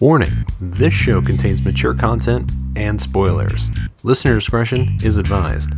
Warning this show contains mature content and spoilers. Listener discretion is advised.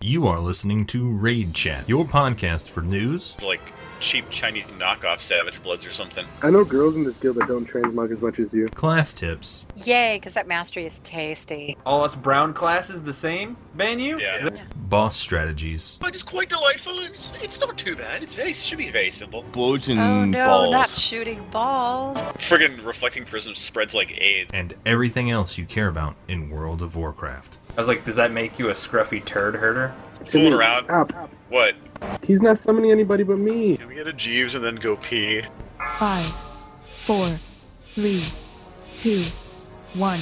You are listening to Raid Chat, your podcast for news, like cheap Chinese knockoff Savage Bloods or something. I know girls in this guild that don't transmog as much as you. class tips, Yay, because that mastery is tasty. All us brown classes the same, Banyu? Yeah. boss strategies, But it's quite delightful. It's, it's not too bad. It's very should be very simple. explosion Oh no, balls. not shooting balls. Friggin' reflecting prism spreads like AIDS. and everything else you care about in World of Warcraft. I was like, does that make you a scruffy turd herder? Fooling Timmy, around. Stop. What? He's not summoning anybody but me. Can we get a Jeeves and then go pee? Five, four, three, two, one.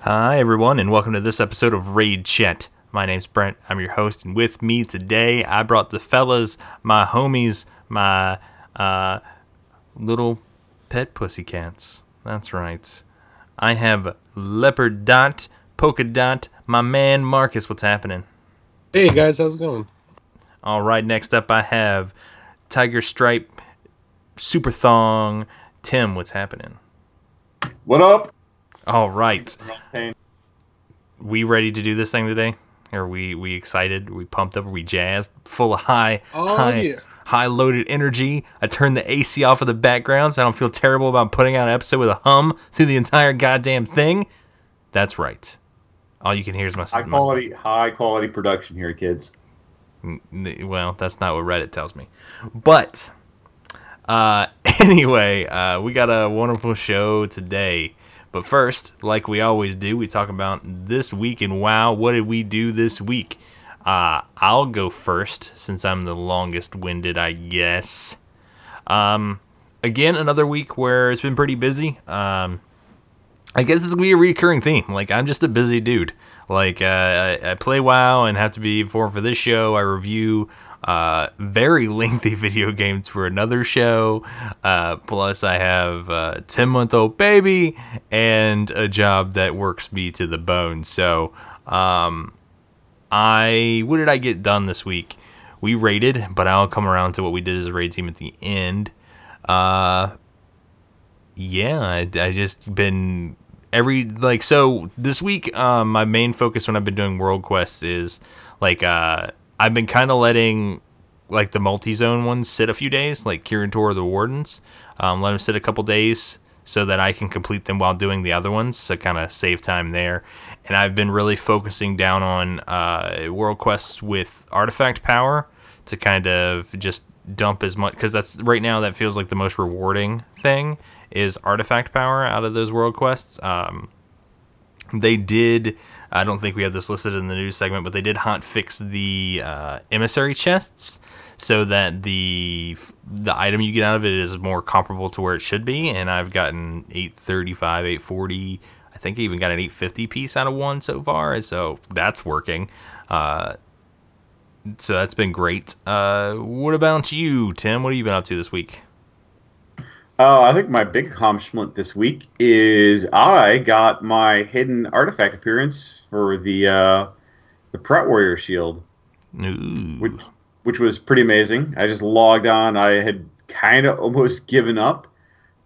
Hi, everyone, and welcome to this episode of Raid Chat. My name's Brent. I'm your host, and with me today, I brought the fellas, my homies, my uh, little pet pussycats. That's right. I have Leopard Dot, Polka Dot, my man Marcus. What's happening? Hey guys, how's it going? All right, next up, I have Tiger Stripe, Super Thong, Tim. What's happening? What up? All right. We ready to do this thing today? Are we we excited? Are we pumped up? Are we jazzed? Full of high, Oh, high, yeah. high loaded energy. I turned the AC off of the background so I don't feel terrible about putting out an episode with a hum through the entire goddamn thing. That's right. All you can hear is my, High my quality, high quality production here, kids. Well that's not what reddit tells me. But uh anyway uh we got a wonderful show today. But first like we always do we talk about this week and wow what did we do this week? Uh i'll go first since i'm the longest winded i guess. Um again another week where it's been pretty busy. Um I guess it's gonna be a recurring theme. Like I'm just a busy dude. Like uh, I, I play WoW and have to be for for this show. I review uh, very lengthy video games for another show. Uh, plus, I have a ten month old baby and a job that works me to the bone. So, um, I what did I get done this week? We raided, but I'll come around to what we did as a raid team at the end. Uh, yeah, I, I just been every like so this week. Um, my main focus when I've been doing world quests is like uh, I've been kind of letting like the multi-zone ones sit a few days, like Kirin Tor the Wardens. Um, let them sit a couple days so that I can complete them while doing the other ones, so kind of save time there. And I've been really focusing down on uh, world quests with artifact power to kind of just dump as much because that's right now that feels like the most rewarding thing is artifact power out of those world quests. Um, they did. I don't think we have this listed in the news segment, but they did hot fix the uh, emissary chests so that the the item you get out of it is more comparable to where it should be. And I've gotten 835, 840. I think I even got an 850 piece out of one so far, so that's working. Uh, so that's been great. Uh, what about you, Tim? What have you been up to this week? Uh, I think my big accomplishment this week is I got my hidden artifact appearance for the uh, the Prot Warrior Shield, Ooh. which which was pretty amazing. I just logged on. I had kind of almost given up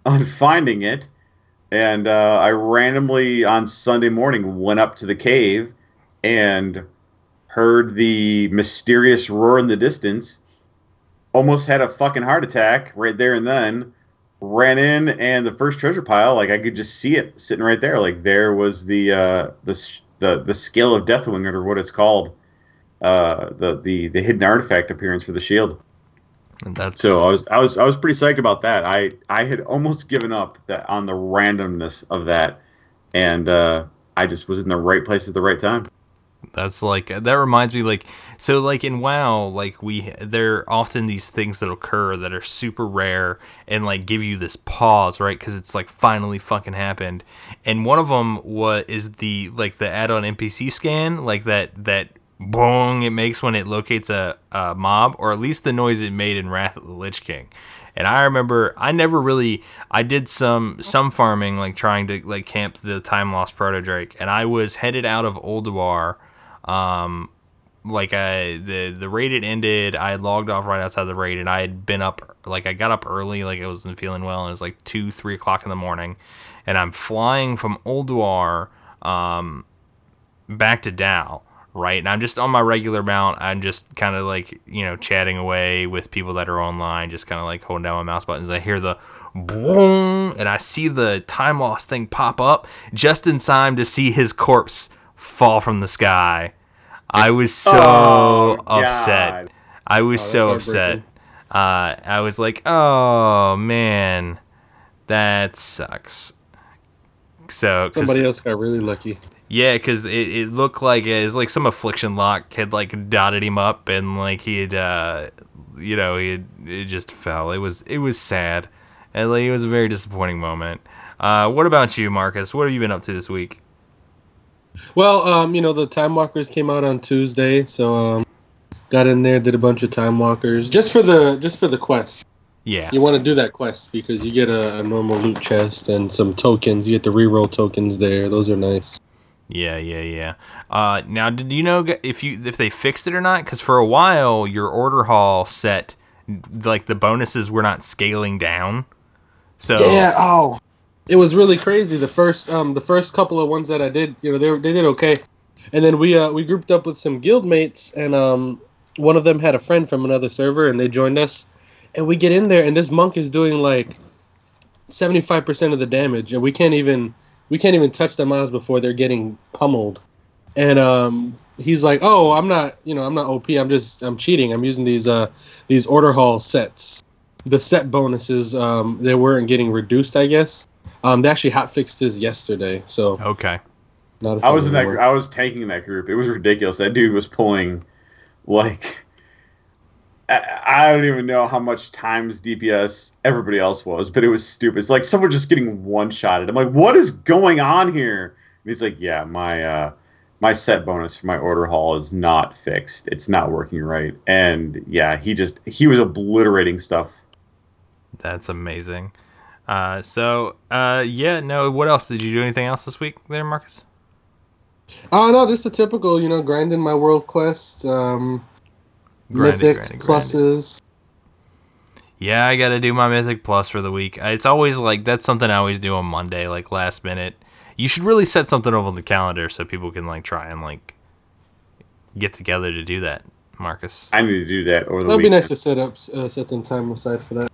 on finding it, and uh, I randomly on Sunday morning went up to the cave and heard the mysterious roar in the distance. Almost had a fucking heart attack right there and then. Ran in and the first treasure pile, like I could just see it sitting right there. Like there was the uh, the the the scale of Deathwing or what it's called, uh, the the the hidden artifact appearance for the shield. And that's So I was I was I was pretty psyched about that. I I had almost given up that on the randomness of that, and uh, I just was in the right place at the right time. That's like that reminds me like so like in WoW like we there are often these things that occur that are super rare and like give you this pause right because it's like finally fucking happened and one of them what is the like the add-on NPC scan like that that bong it makes when it locates a, a mob or at least the noise it made in Wrath of the Lich King And I remember I never really I did some some farming like trying to like camp the time lost proto drake, and I was headed out of Ulduar. Um, like I the the raid had ended. I had logged off right outside the raid, and I had been up like I got up early, like I wasn't feeling well, and it was like two three o'clock in the morning, and I'm flying from Ulduar um back to Dow, right? And I'm just on my regular mount. I'm just kind of like, you know, chatting away with people that are online, just kind of like holding down my mouse buttons. I hear the boom, and I see the time lost thing pop up just in time to see his corpse fall from the sky. I was so Oh, upset. God. I was Oh, so upset. Uh, I was like, oh man, that sucks. So Somebody else got really lucky. yeah, because it, it looked like it was like some affliction lock had like dotted him up and like he had, uh, you know, he had, it just fell. It was it was sad, and like, it was a very disappointing moment. Uh, what about you, Marcus? What have you been up to this week? Well, um, you know, the Time Walkers came out on Tuesday, so um, got in there, did a bunch of Time Walkers just for the just for the quest. Yeah, You want to do that quest because you get a, a normal loot chest and some tokens. You get the reroll tokens there; those are nice. yeah, yeah, yeah. Uh, now, did you know if you if they fixed it or not? Because for a while, your order hall set like the bonuses were not scaling down. So Yeah. Oh, it was really crazy. The first um the first couple of ones that I did, you know, they they did okay, and then we uh we grouped up with some guild mates, and um one of them had a friend from another server, and they joined us, and we get in there, and this monk is doing like seventy five percent of the damage, and we can't even we can't even touch the mobs before they're getting pummeled. And um, he's like, "Oh, I'm not, you know, I'm not OP. I'm just, I'm cheating. I'm using these, uh, these order hall sets. The set bonuses, um, they weren't getting reduced, I guess. Um, they actually hot fixed this yesterday, so okay, not. a I was thing in that. anymore. I was tanking that group. It was ridiculous. That dude was pulling, like, I, I don't even know how much times DPS everybody else was, but it was stupid. It's like someone just getting one shotted. I'm like, what is going on here? And he's like, yeah, my uh, my set bonus for my order hall is not fixed. It's not working right. And yeah, he just he was obliterating stuff. that's amazing. Uh, so uh, yeah, no. What else did you do? Anything else this week, there, Marcus? Oh no, just the typical, you know, grinding my world quest, um, Grinded, mythic grinded, grinded. pluses. Yeah, I got to do my Mythic Plus for the week. It's always like that's something I always do on Monday, like last minute. You should really set something up on the calendar so people can like try and like get together to do that, Marcus. I need to do that over the That'd be nice to set up, uh, set some time aside for that.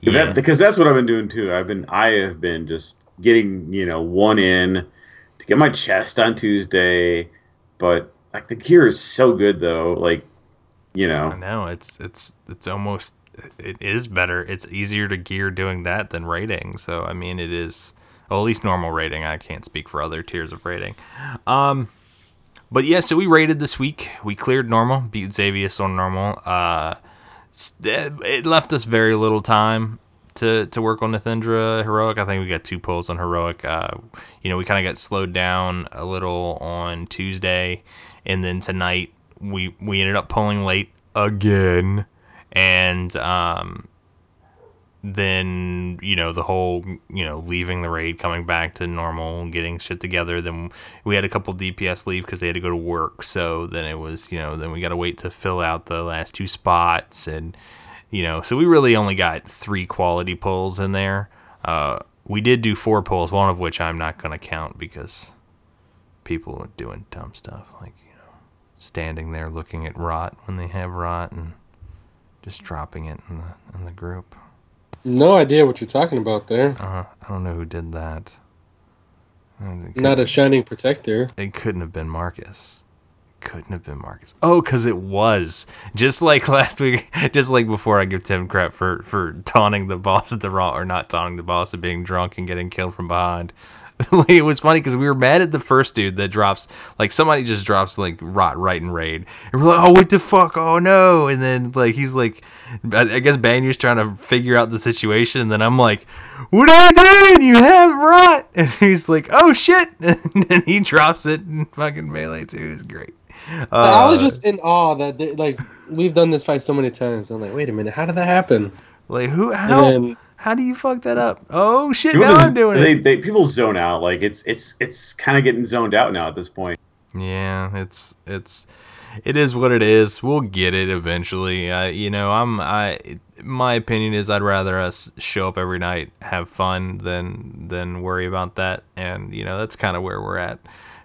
Yeah. That, because that's what I've been doing too. I've been I have been just getting you know one in to get my chest on Tuesday, but like the gear is so good though. Like you I know, know it's it's it's almost it is better. It's easier to gear doing that than rating. So I mean, it is well, at least normal rating. I can't speak for other tiers of rating. Um, but yeah, so we rated this week. We cleared normal, beat Xavius on normal. Uh, it it left us very little time to to work on Nythendra heroic. I think we got two pulls on heroic. Uh, you know, we kind of got slowed down a little on Tuesday, and then tonight we we ended up pulling late again, and um, then you know the whole you know leaving the raid, coming back to normal, getting shit together. Then we had a couple DPS leave because they had to go to work. So then it was you know then we got to wait to fill out the last two spots and you know so we really only got three quality pulls in there. Uh, we did do four pulls, one of which I'm not going to count because people are doing dumb stuff like you know standing there looking at rot when they have rot and just dropping it in the in the group. No idea what you're talking about there. Uh, I don't know who did that. Not a shining protector. It couldn't have been Marcus. Couldn't have been Marcus. Oh, because it was just like last week. Just like before, I give Tim crap for for taunting the boss at the raw or not taunting the boss of being drunk and getting killed from behind. Like, it was funny because we were mad at the first dude that drops like somebody just drops like rot right in raid, and we're like, oh what the fuck, oh no, and then like he's like, I, guess Banyu's trying to figure out the situation, and then I'm like, what are you doing? You have rot, and he's like, oh shit, and then he drops it and fucking melee too. It's great. Uh, I was just in awe that they, like we've done this fight so many times. I'm like, wait a minute, how did that happen? Like who? And How? Then how do you fuck that up? Oh shit! People Now just- I'm doing they, it. They, people zone out. Like it's it's it's kind of getting zoned out now at this point. Yeah, it's it's it is what it is. We'll get it eventually. I you know I'm I my opinion is I'd rather us show up every night, have fun than than worry about that. And you know that's kind of where we're at.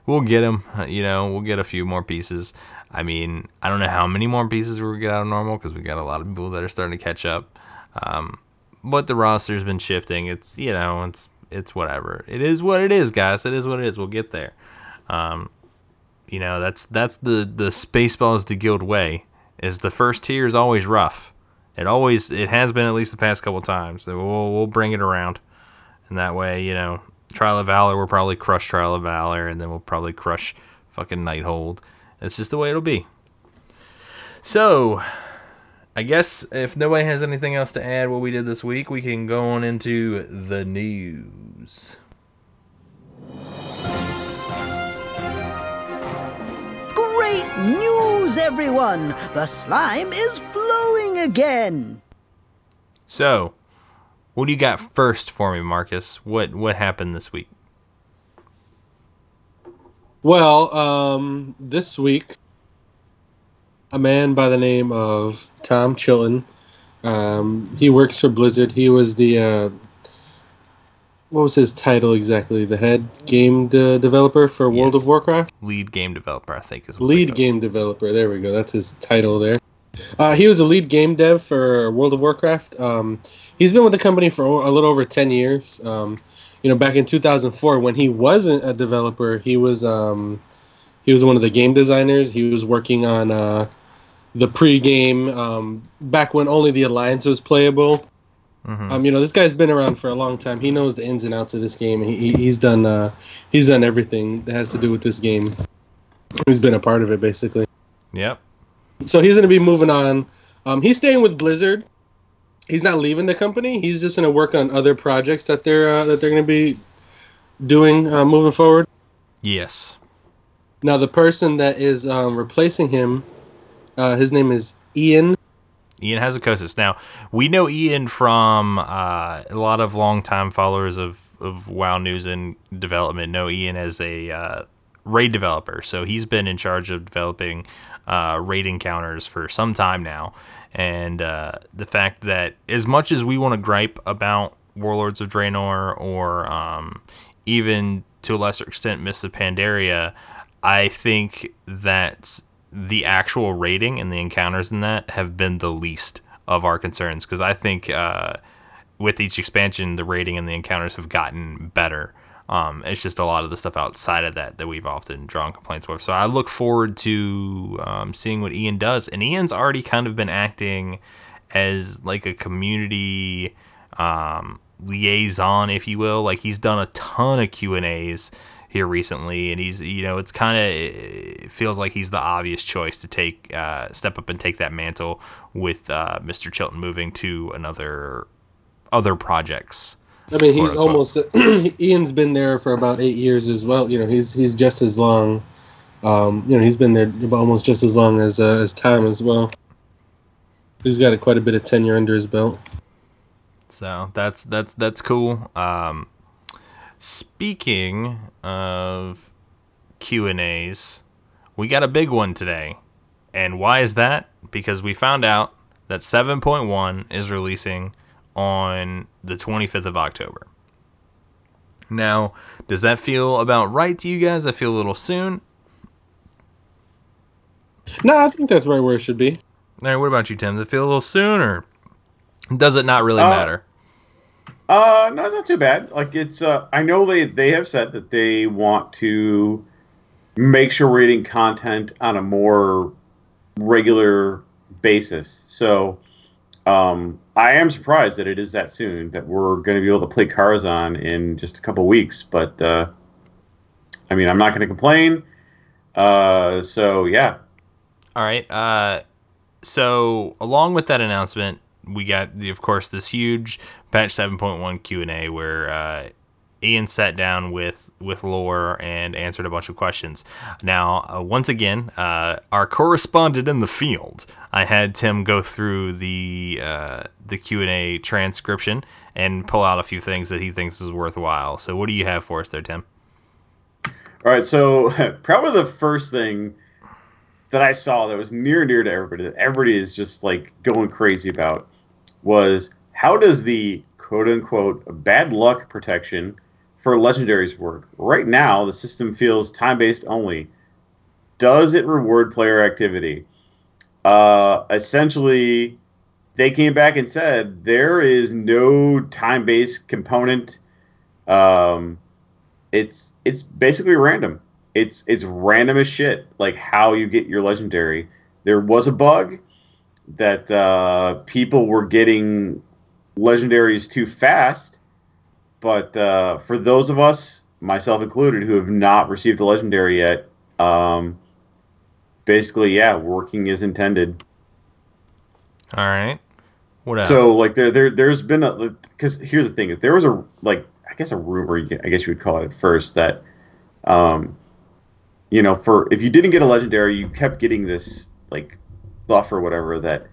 We'll get them. You know we'll get a few more pieces. I mean I don't know how many more pieces we'll get out of normal because we got a lot of people that are starting to catch up. Um, but the roster's been shifting. It's you know it's it's whatever. It is what it is, guys. It is what it is. We'll get there. Um, you know that's that's the the spaceballs to guild way is the first tier is always rough it always it has been at least the past couple times we'll, we'll bring it around and that way you know trial of valor we'll probably crush trial of valor and then we'll probably crush fucking nighthold it's just the way it'll be so i guess if nobody has anything else to add what we did this week we can go on into the news Great news, everyone! The slime is flowing again! So, what do you got first for me, Marcus? What what happened this week? Well, um, this week, a man by the name of Tom Chilton, um, he works for Blizzard. He was the, uh, what was his title exactly? The head game de- developer for World of Warcraft? Lead game developer, I think is what Lead game developer. There we go. That's his title there. Uh, he was a lead game dev for World of Warcraft. Um, he's been with the company for a little over 10 years. Um, you know, back in 2004, when he wasn't a developer, he was um, he was one of the game designers. He was working on uh, the pre-game um, back when only the Alliance was playable. Mhm. Um, you know, this guy's been around for a long time. He knows the ins and outs of this game. He, he- he's done uh, he's done everything that has to do with this game. He's been a part of it basically. Yep. So he's going to be moving on. Um, he's staying with Blizzard. He's not leaving the company. He's just going to work on other projects that they're uh, that they're going to be doing uh, moving forward. Yes. Now the person that is um, replacing him, uh, his name is Ian. Ian Hazzikostas. Now, we know Ian from uh, a lot of longtime followers of, of WoW News and development know Ian as a uh, raid developer. So he's been in charge of developing uh, raid encounters for some time now. And uh, the fact that, as much as we want to gripe about Warlords of Draenor or um, even to a lesser extent Mists of Pandaria, I think that the actual rating and the encounters in that have been the least of our concerns because I think uh, with each expansion, the rating and the encounters have gotten better. Um, it's just a lot of the stuff outside of that that we've often drawn complaints with. So I look forward to um, seeing what Ian does. And Ian's already kind of been acting as like a community um, liaison, if you will. Like he's done a ton of Q and A's here recently, and he's you know it's kind of it feels like he's the obvious choice to take uh, step up and take that mantle with uh, Mr. Chilton moving to another other projects. I mean, he's almost Ian's been there for about eight years as well. You know, he's he's just as long. Um, you know, he's been there almost just as long as uh, as Tom as well. He's got quite a bit of tenure under his belt. So that's that's that's cool. Um, speaking of Q and A's, we got a big one today, and why is that? Because we found out that 7.1 is releasing on the 25th of October. Now, does that feel about right to you guys? I feel a little soon. No, I think that's right where it should be. All right, what about you, Tim? Does it feel a little soon, or does it not really Uh, matter? Uh, no, it's not too bad. Like it's, uh, I know they they have said that they want to make sure we're getting content on a more regular basis. So, um, I am surprised that it is that soon that we're going to be able to play Karazhan in just a couple weeks. But uh, I mean, I'm not going to complain. Uh, so yeah, All right. Uh, so along with that announcement, we got, of course, this huge patch 7.1 Q and A where uh, Ian sat down with with lore and answered a bunch of questions. Now, uh, once again, uh, our correspondent in the field, I had Tim go through the uh, the Q and A transcription and pull out a few things that he thinks is worthwhile. So, what do you have for us there, Tim? All right, so probably the first thing that I saw that was near and dear to everybody, that everybody is just like going crazy about, was how does the quote unquote bad luck protection for legendaries work? Right now, the system feels time based only. Does it reward player activity? Uh, essentially, they came back and said there is no time based component. Um, it's it's basically random. It's it's random as shit. Like how you get your legendary. There was a bug that uh, people were getting legendaries too fast, but uh, for those of us, myself included, who have not received a legendary yet, um, basically, yeah, working is intended. All right. What else? So like there there there's been a because here's the thing if there was a like I guess a rumor I guess you would call it at first that um you know for if you didn't get a legendary you kept getting this like buff or whatever that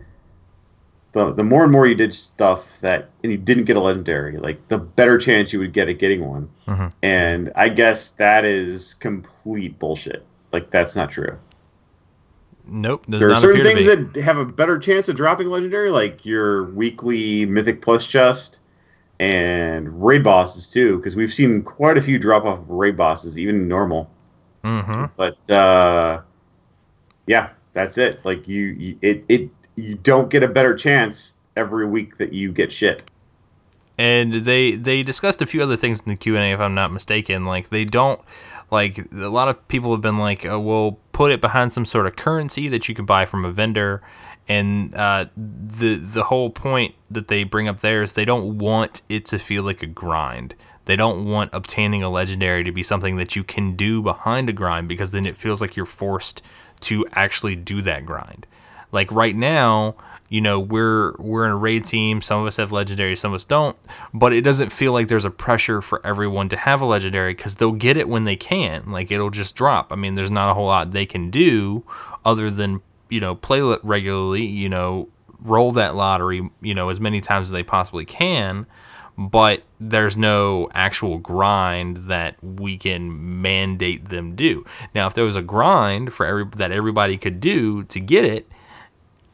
the the more and more you did stuff that and you didn't get a legendary like the better chance you would get at getting one Mhm. and I guess that is complete bullshit like that's not true Nope. Does there are certain things that have a better chance of dropping legendary, like your weekly Mythic Plus chest and raid bosses too, because we've seen quite a few drop off of raid bosses, even normal. Mm-hmm. But uh, yeah, that's it. Like you, you, it, it, you don't get a better chance every week that you get shit. and they they discussed a few other things in the q&a if i'm not mistaken like they don't like a lot of people have been like oh, we'll put it behind some sort of currency that you can buy from a vendor and uh, the the whole point that they bring up there is they don't want it to feel like a grind they don't want obtaining a legendary to be something that you can do behind a grind because then it feels like you're forced to actually do that grind. Like right now you know we're we're in a raid team. Some of us have legendary some of us don't. But it doesn't feel like there's a pressure for everyone to have a legendary because they'll get it when they can. Like it'll just drop. I mean there's not a whole lot they can do other than you know play regularly you know roll that lottery you know as many times as they possibly can but there's no actual grind that we can mandate them do now if there was a grind for every that everybody could do to get it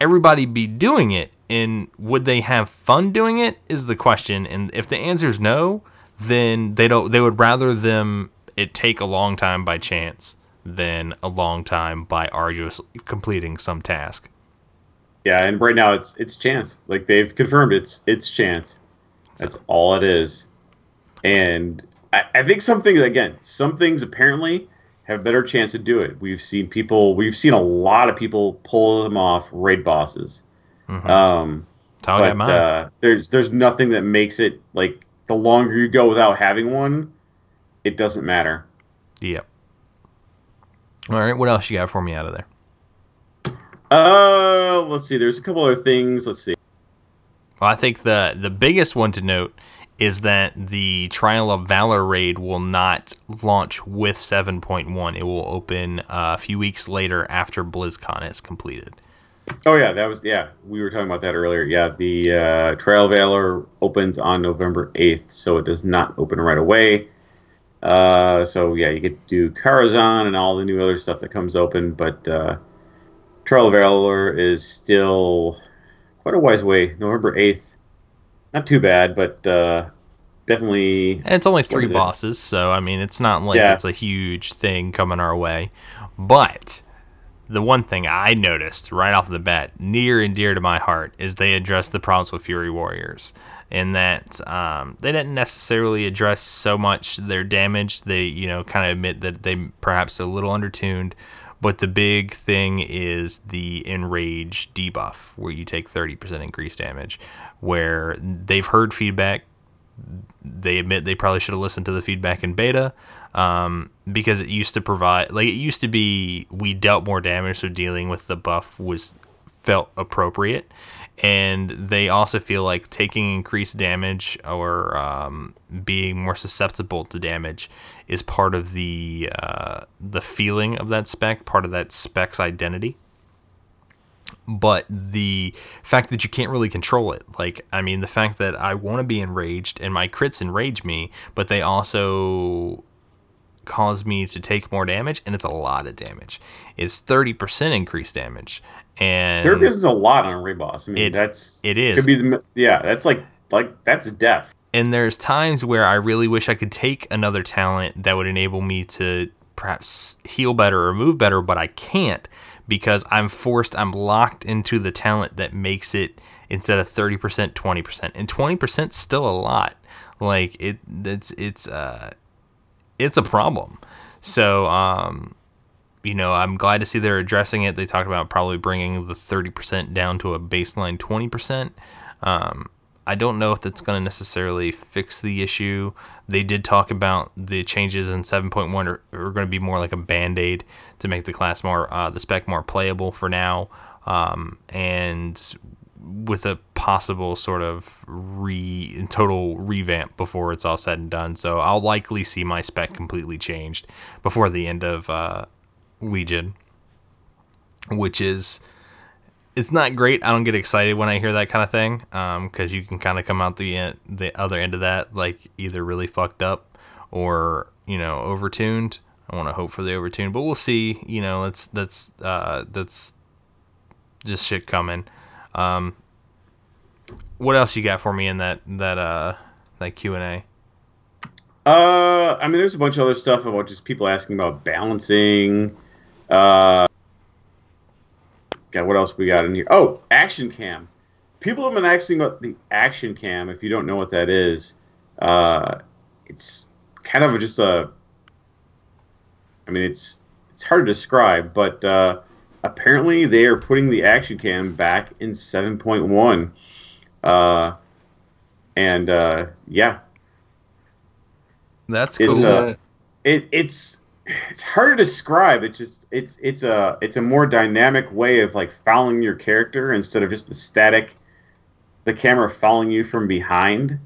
everybody be doing it and would they have fun doing it is the question and if the answer is no then they don't they would rather them it take a long time by chance than a long time by arduous completing some task Yeah, and right now it's it's chance. Like they've confirmed it's it's chance. That's all it is. And I, I think some things again, some things apparently have a better chance to do it. We've seen people we've seen a lot of people pull them off raid bosses. Mhm. Um That's how I got but uh, there's there's nothing that makes it like the longer you go without having one, it doesn't matter. yep all right what else you got for me out of there Uh, let's see. There's a couple other things. Let's see. Well, I think the the biggest one to note is that the Trial of Valor raid will not launch with 7.1. It will open uh, a few weeks later after BlizzCon is completed. Oh yeah, that was yeah. We were talking about that earlier. Yeah, the uh, Trial of Valor opens on November eighth, so it does not open right away. Uh, so yeah, you to do Karazhan and all the new other stuff that comes open, but uh, Trial of Valor is still quite a wise way. November eighth, not too bad, but uh, definitely And it's only three it? bosses, so I mean, it's not like Yeah. it's a huge thing coming our way. But the one thing I noticed right off the bat, near and dear to my heart, is they addressed the problems with Fury Warriors. In that um, they didn't necessarily address so much their damage. They, you know, kind of admit that they perhaps a little undertuned. But the big thing is the enrage debuff, where you take 30% increased damage. Where they've heard feedback they admit they probably should have listened to the feedback in beta um, because it used to provide like it used to be we dealt more damage so dealing with the buff was felt appropriate and they also feel like taking increased damage or um, being more susceptible to damage is part of the uh, the feeling of that spec, part of that spec's identity. But the fact that you can't really control it, like I mean, the fact that I want to be enraged and my crits enrage me, but they also cause me to take more damage, and it's a lot of damage. It's thirty percent increased damage, and There is a lot on Reboss. I mean, It- that's it is. Could be the yeah. That's like like that's death. and there's times where I really wish I could take another talent that would enable me to perhaps heal better or move better, but I can't because I'm forced, I'm locked into the talent that makes it instead of 30%, 20%. And 20% 's still a lot. Like it it's it's uh it's a problem. So um you know, I'm glad to see they're addressing it. They talked about probably bringing the 30% down to a baseline 20%. Um, I don't know if that's going to necessarily fix the issue. They did talk about the changes in 7.1 are, are going to be more like a band aid to make the class more, uh, the spec more playable for now. Um, and with a possible sort of re total revamp before it's all said and done. So I'll likely see my spec completely changed before the end of uh, Legion, which is it's not great. I don't get excited when I hear that kind of thing because you can kind of come out the the other end of that like either really fucked up or you know overtuned. I want to hope for the overtune, but we'll see. You know, that's that's uh, that's just shit coming. Um, what else you got for me in that that uh that Q and A? Uh, I mean, there's a bunch of other stuff about just people asking about balancing. Uh, God, what else we got in here? Oh, action cam. People have been asking about the action cam. If you don't know what that is, uh, it's kind of just a. I mean, it's it's hard to describe, but uh, apparently they are putting the action cam back in 7.1. Uh, and uh, yeah, That's It's, cool. uh, it it's it's hard to describe. It just it's it's a it's a more dynamic way of like following your character instead of just the static, the camera following you from behind.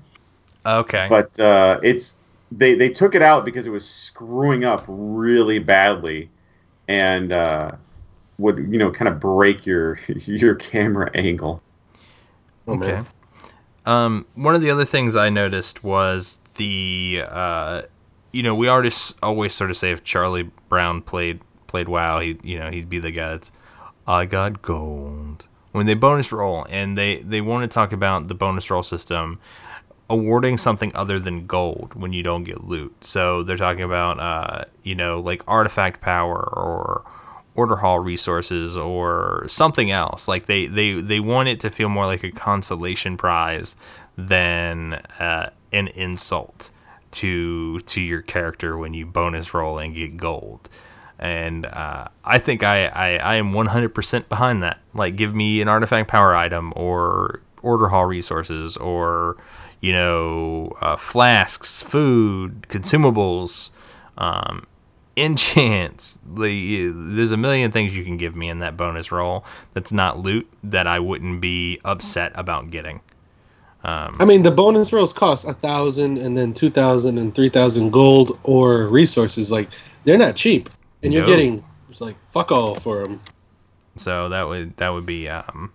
okay. But uh, it's they they took it out because it was screwing up really badly, and uh, would you know kind of break your your camera angle. Oh, Okay. Um, one of the other things I noticed was the, uh, you know, we already always sort of say if Charlie Brown played played WoW, he you know he'd be the guy that's I got gold when they bonus roll and they they want to talk about the bonus roll system awarding something other than gold when you don't get loot. So they're talking about uh, you know like artifact power or order hall resources or something else. Like they they they want it to feel more like a consolation prize than uh, an insult to to your character when you bonus roll and get gold. And uh, I think I, I, I am 100% behind that. Like, give me an artifact power item or order hall resources or, you know, uh, flasks, food, consumables, um, enchants. The, there's a million things you can give me in that bonus roll that's not loot that I wouldn't be upset about getting. Um, I mean, the bonus rolls cost a thousand, and then two thousand and three thousand gold or resources. Like they're not cheap, and you're getting it's like fuck all for them. So that would that would be um,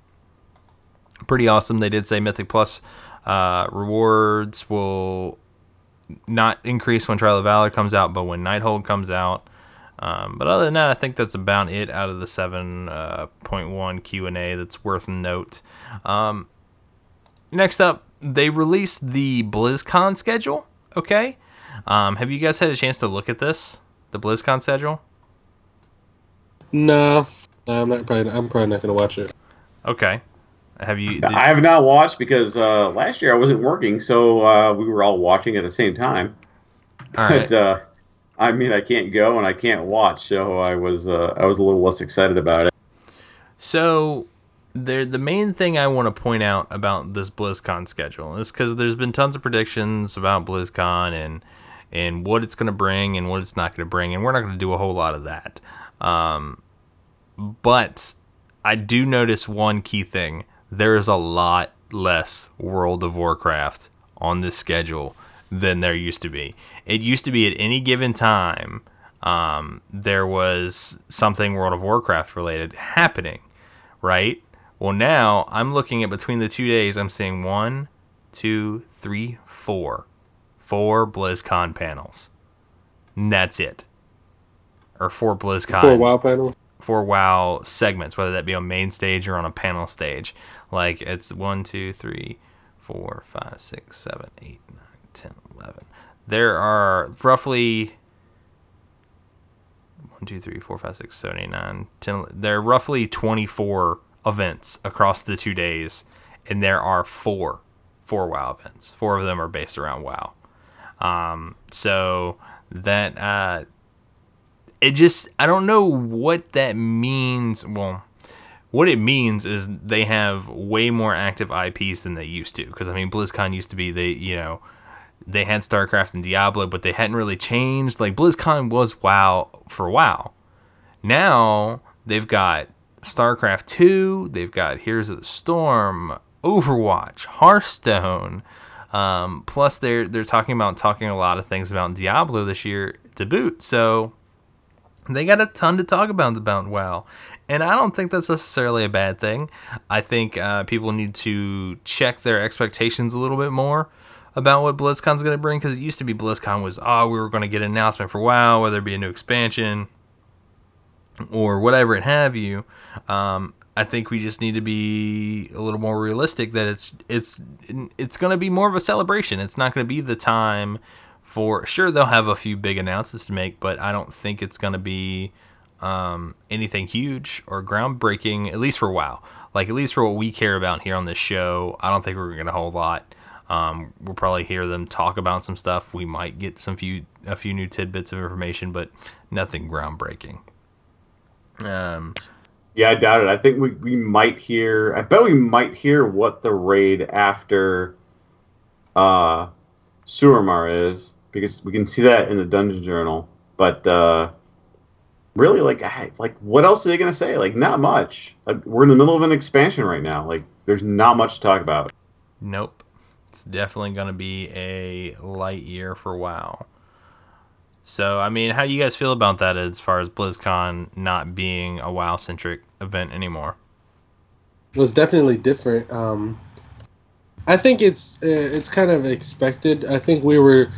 pretty awesome. They did say Mythic Plus uh, rewards will not increase when Trial of Valor comes out, but when Nighthold comes out. Um, but other than that, I think that's about it out of the seven uh, point one Q and A that's worth note. Um, next up, they released the BlizzCon schedule. Okay, um, have you guys had a chance to look at this, the BlizzCon schedule? No, I'm not probably. I'm probably not gonna watch it. Okay, have you? Did, I have not watched because uh, last year I wasn't working, so uh, we were all watching at the same time. all right. But uh, I mean, I can't go and I can't watch, so I was uh, I was a little less excited about it. So, there, the main thing I want to point out about this BlizzCon schedule is because there's been tons of predictions about BlizzCon and and what it's going to bring and what it's not going to bring, and we're not going to do a whole lot of that. Um, but I do notice one key thing there is a lot less World of Warcraft on this schedule than there used to be. It used to be at any given time, um, there was something World of Warcraft related happening, right? Well, now I'm looking at between the two days, I'm seeing one, two, three, four, four BlizzCon panels. And that's it. Or four BlizzCon Four WoW panel. for WoW segments, whether that be on main stage or on a panel stage. Like it's one, two, three, four, five, six, seven, eight, nine, ten, eleven. There are roughly one, two, three, four, five, six, seven, eight, nine, ten. There are roughly twenty-four events across the two days, and there are four, four WoW events. Four of them are based around WoW. Um, so that uh, it just I don't know what that means. Well, what it means is they have way more active IPs than they used to. Because I mean, BlizzCon used to be they you know they had StarCraft and Diablo, but they hadn't really changed. Like BlizzCon was WoW for WoW. Now they've got StarCraft two. They've got Heroes of the Storm, Overwatch, Hearthstone. Um, plus, they're they're talking about talking a lot of things about Diablo this year to boot. So they got a ton to talk about about WoW, and I don't think that's necessarily a bad thing. I think uh, people need to check their expectations a little bit more about what BlizzCon's going to bring because it used to be BlizzCon was oh we were going to get an announcement for WoW, whether it be a new expansion or whatever it have you. Um, I think we just need to be a little more realistic that it's it's it's going to be more of a celebration. It's not going to be the time for sure they'll have a few big announcements to make, but I don't think it's going to be um, anything huge or groundbreaking. At least for WoW, like at least for what we care about here on this show, I don't think we're going to whole lot. Um, we'll probably hear them talk about some stuff. We might get some few a few new tidbits of information, but nothing groundbreaking. Um, Yeah, I doubt it. I think we, we might hear. I bet we might hear what the raid after uh, Suramar is because we can see that in the Dungeon Journal. But uh, really, like, I, like what else are they gonna say? Like, not much. Like, we're in the middle of an expansion right now. Like, there's not much to talk about. Nope. It's definitely to be a light year for WoW. So, I mean, how do you guys feel about that as far as BlizzCon not being a WoW centric event anymore? It was definitely different. Um, I think it's uh, it's kind of expected. I think we were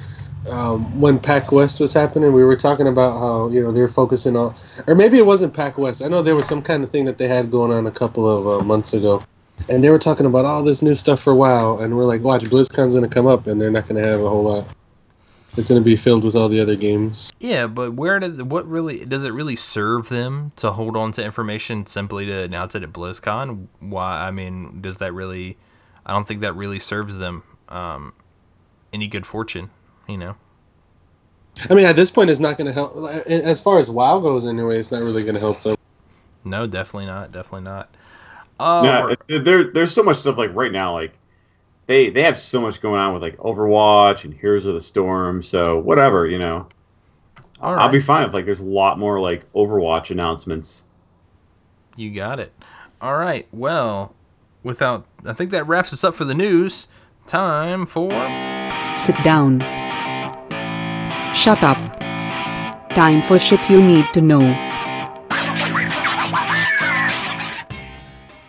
um, when PAX West was happening, we were talking about how you know they're focusing on, or maybe it wasn't PAX West. I know there was some kind of thing that they had going on a couple of uh, months ago, and they were talking about all this new stuff for WoW, and we're like, watch, BlizzCon's gonna come up, and they're not gonna have a whole lot. It's gonna be filled with all the other games. Yeah, but where did what really does it really serve them to hold on to information simply to announce it at BlizzCon? Why? I mean, does that really? I don't think that really serves them um, any good fortune. You know. I mean, at this point, it's not gonna help. As far as WoW goes, anyway, it's not really gonna help them. No, definitely not. Definitely not. Oh, yeah, it- there, there's so much stuff like right now. Like, they they have so much going on with like Overwatch and Heroes of the Storm. So whatever, you know. all I'll be fine if like there's a lot more like Overwatch announcements. You got it. All right. Well, without, I think that wraps us up for the news. Time for. Sit down. Shut up. Time for shit you need to know.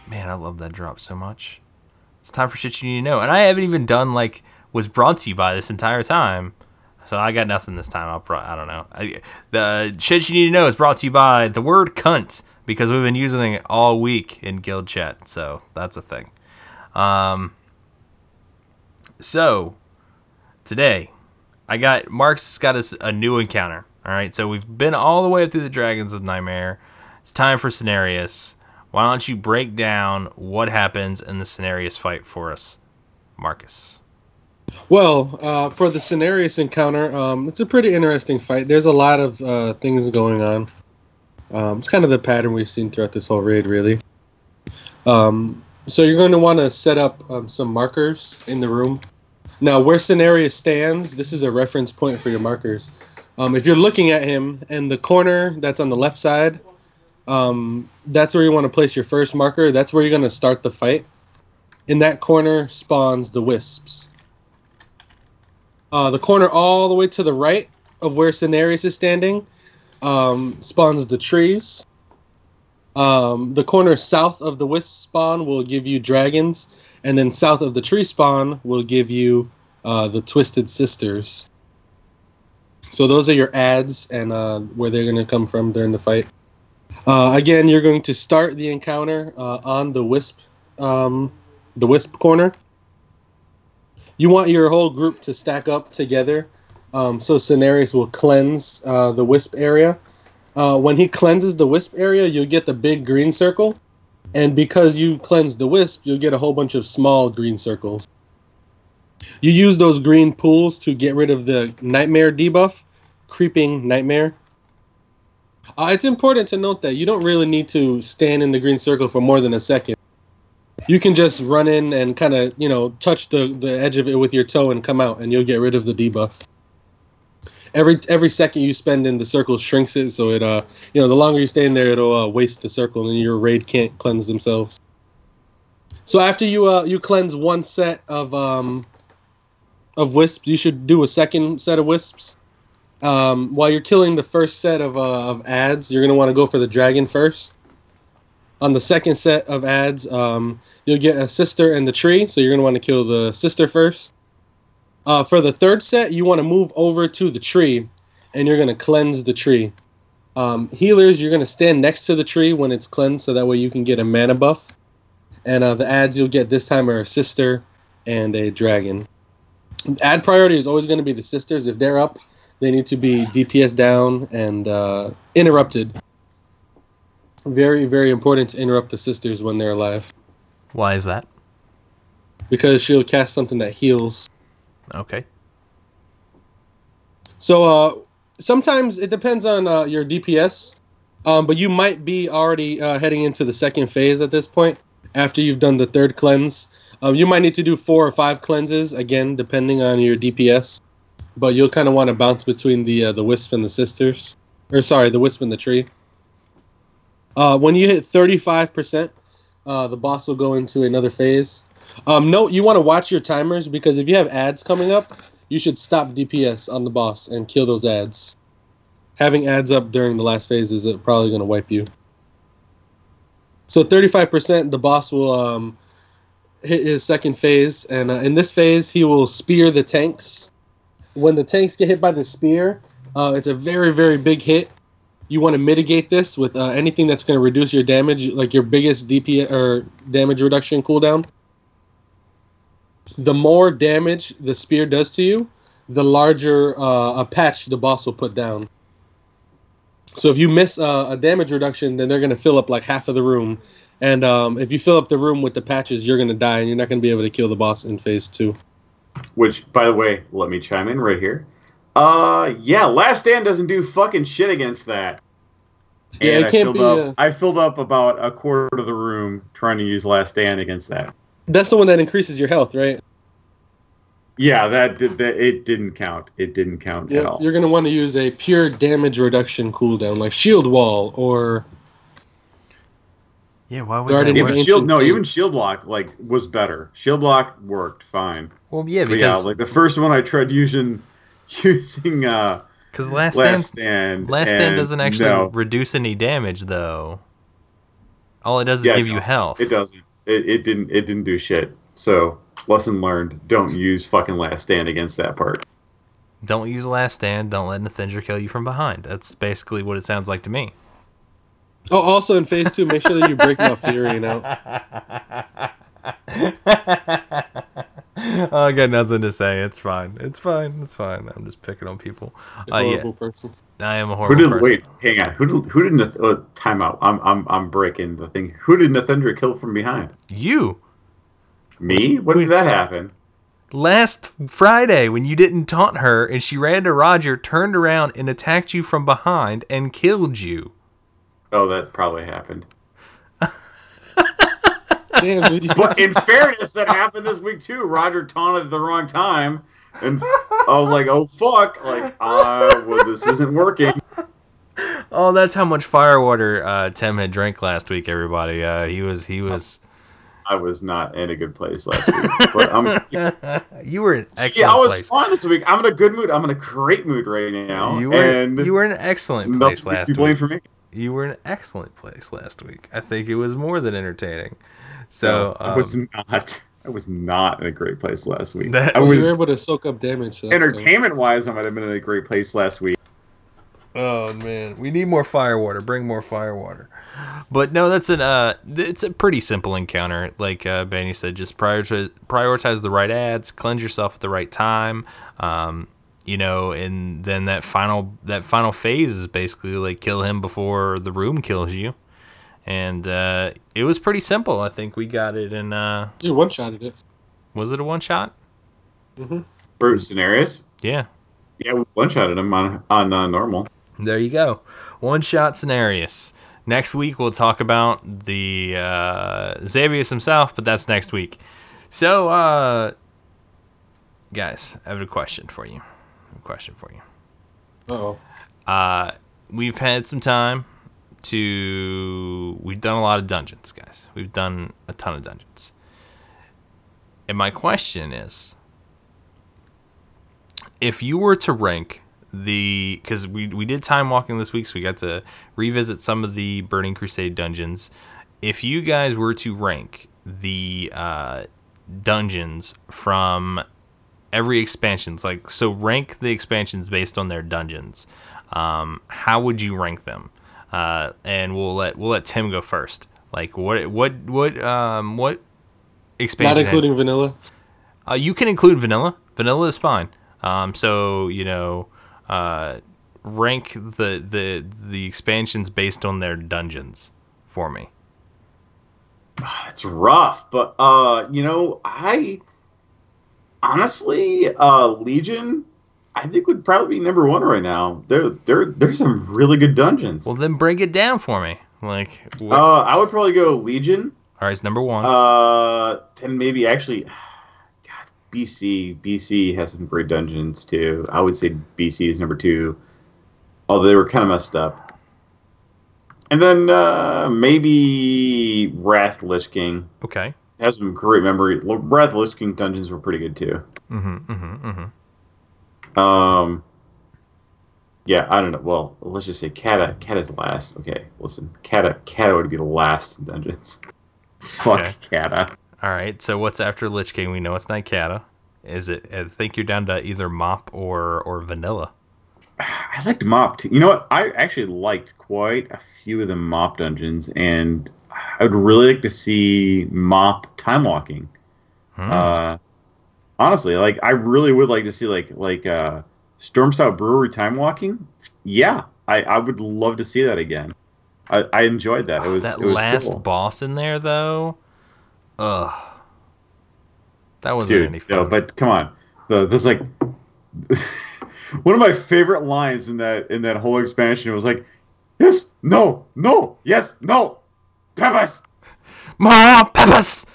Man, I love that drop so much. It's time for shit you need to know, and I haven't even done like was brought to you by this entire time. So I got nothing this time. I'll pro- I don't know. I, the shit you need to know is brought to you by the word cunt because we've been using it all week in guild chat. So that's a thing. Um. So today, I got Mark's got us a new encounter. All right, so we've been all the way up through the Dragons of Nightmare. It's time for Cenarius. Why don't you break down what happens in the Cenarius fight for us, Marcus? Well, uh, for the Cenarius encounter, um, it's a pretty interesting fight. There's a lot of uh, things going on. Um, it's kind of the pattern we've seen throughout this whole raid, really. Um, so you're going to want to set up um, some markers in the room. Now, where Cenarius stands, this is a reference point for your markers. Um, if you're looking at him, and the corner that's on the left side, um, that's where you want to place your first marker. That's where you're going to start the fight. in that corner spawns the wisps. Uh, the corner all the way to the right of where Cenarius is standing um, spawns the trees. Um, the corner south of the wisp spawn will give you dragons, and then south of the tree spawn will give you uh, the Twisted Sisters. So those are your ads and uh, where they're going to come from during the fight. Uh, again, you're going to start the encounter uh, on the wisp, um, the wisp corner. You want your whole group to stack up together, um, so Cenarius will cleanse uh, the wisp area. Uh, when he cleanses the wisp area, you'll get the big green circle, and because you cleanse the wisp, you'll get a whole bunch of small green circles. You use those green pools to get rid of the nightmare debuff, creeping nightmare. Uh, it's important to note that you don't really need to stand in the green circle for more than a second. You can just run in and kind of, you know, touch the, the edge of it with your toe and come out, and you'll get rid of the debuff. Every every second you spend in the circle shrinks it, so it uh you know the longer you stay in there, it'll uh, waste the circle, and your raid can't cleanse themselves. So after you uh you cleanse one set of um of wisps, you should do a second set of wisps. Um, while you're killing the first set of uh, of ads, you're gonna want to go for the dragon first. On the second set of ads, um, you'll get a sister and the tree, so you're gonna want to kill the sister first. Uh, for the third set, you want to move over to the tree, and you're gonna cleanse the tree. Um, healers, you're gonna stand next to the tree when it's cleansed, so that way you can get a mana buff. And uh, the ads you'll get this time are a sister and a dragon. Ad priority is always going to be the sisters. If they're up, they need to be DPS down and uh, interrupted. Very, very important to interrupt the sisters when they're alive Why is that? because she'll cast something that heals. Okay. So uh, sometimes it depends on uh, your DPS, um, but you might be already uh, heading into the second phase at this point after you've done the third cleanse. Um, you might need to do four or five cleanses again, depending on your DPS. But you'll kind of want to bounce between the uh, the wisp and the sisters, or sorry, the wisp and the tree. Uh, when you hit thirty five percent, uh, the boss will go into another phase. Um, note you want to watch your timers because if you have ads coming up, you should stop DPS on the boss and kill those ads. Having ads up during the last phase is uh, probably going to wipe you. So 35%, the boss will um, hit his second phase, and uh, in this phase, he will spear the tanks. When the tanks get hit by the spear, uh, it's a very, very big hit. You want to mitigate this with uh, anything that's going to reduce your damage, like your biggest DP or damage reduction cooldown. The more damage the spear does to you, the larger uh, a patch the boss will put down. So if you miss uh, a damage reduction, then they're going to fill up like half of the room. And um, if you fill up the room with the patches, you're going to die, and you're not going to be able to kill the boss in phase two. Which, by the way, let me chime in right here. Uh, yeah, Last Stand doesn't do fucking shit against that. Yeah, And it I can't filled be, Up, uh, I filled up about a quarter of the room trying to use Last Stand against that. That's the one that increases your health, right? Yeah, that did that. It didn't count. It didn't count at all. you're going to want to use a pure damage reduction cooldown, like Shield Wall or Yeah, why would Guardian that? Even shield, no, even shield block like was better. Shield block worked fine. Well, yeah, But yeah, like the first one I tried using, using uh, because last Last stand Stand. last stand doesn't actually no, reduce any damage though. All it does is Yeah, give no, you health. It doesn't. It, it didn't. It didn't do shit. So lesson learned: don't use fucking Last Stand against that part. Don't use last stand. Don't let Nythendra kill you from behind. That's basically what it sounds like to me. Oh, also in phase two, make sure that you break Malfurion out. Oh, I got nothing to say. It's fine. It's fine. It's fine. I'm just picking on people. You Uh, yeah, horrible person. I am a Who horrible did? person. Wait, hang on. Who did? Who did? Nath- uh, time out. I'm I'm I'm breaking the thing. Who did Nythendra kill from behind? You Me? When did that happen? last Friday when you didn't taunt her and she ran to Roger, turned around and attacked you from behind and killed you. Oh, that probably happened. Damn, But in fairness, that happened this week too. Roger taunted at the wrong time, and I was like, "Oh fuck!" Like, uh, well, this isn't working. Oh, that's how much firewater uh, Tim had drank last week. Everybody, uh, he was he was I was not in a good place last week. But I'm you were in excellent yeah, I was place. fine this week. I'm in a good mood. I'm in a great mood right now. You were and you were in an excellent nothing place to last be week. blamed for me. You were in an excellent place last week. I think it was more than entertaining. So I was um, not. I was not in a great place last week. That- I Well, you was were able to soak up damage. So that's good. entertainment wise. I might have been in a great place last week. Oh man, we need more firewater. Bring more firewater. But no, that's an uh, it's a pretty simple encounter. Like uh, Benny said, just prioritize prioritize the right ads, cleanse yourself at the right time. Um, you know, and then that final that final phase is basically like kill him before the room kills you. And uh, it was pretty simple. I think we got it in. Uh, You one shotted it. was it a one shot? Mm-hmm. Bruce Daenerys. Yeah. Yeah, we one shotted him on on uh, normal. There you go. One shot scenarios. Next week we'll talk about the uh, Xavius himself, but that's next week. So, uh, guys, I have a question for you. A question for you. Oh. Uh, we've had some time to. We've done a lot of dungeons, guys. We've done a ton of dungeons. And my question is if you were to rank the. Because we, we did time walking this week, so we got to revisit some of the Burning Crusade dungeons. If you guys were to rank the uh, dungeons from every expansions like so rank the expansions based on their dungeons. Um, how would you rank them? Uh, and we'll let we'll let tim go first. Like what what what um what expansion Not had- including vanilla. uh, you can include vanilla. Vanilla is fine. Um, so you know uh, rank the the the expansions based on their dungeons for me. It's rough, but uh, you know, I honestly, uh, Legion, I think would probably be number one right now. There, there, there's some really good dungeons. well then break it down for me like what, uh, I would probably go Legion. all right it's number one Uh, then maybe actually, God, BC, BC has some great dungeons too. I would say BC is number two, although they were kind of messed up. And then uh, maybe Wrath Lich King okay has some great memory. Wrath Lich King dungeons were pretty good too. mm-hmm mm-hmm mm-hmm Um, yeah, I don't know. Well, let's just say Kata. Kata's last. Okay, listen, Kata. Kata would be the last in dungeons. Fuck Okay. Kata. All right. So what's after Lich King? We know it's Nightcata. Is it? I think you're down to either Mop or or Vanilla. I liked Mop too. You know what? I actually liked quite a few of the Mop dungeons, and I would really like to see Mop time walking. Hmm. Uh, honestly, like I really would like to see like like uh, Stormstout Brewery time walking. Yeah, I, I would love to see that again. I, I enjoyed that. It was that it was last cool. boss in there though. Ugh. That wasn't dude. any fun. No, but come on, the this like one of my favorite lines in that in that whole expansion was like, yes, no, no, yes, no, Peppers. Ma Peppers.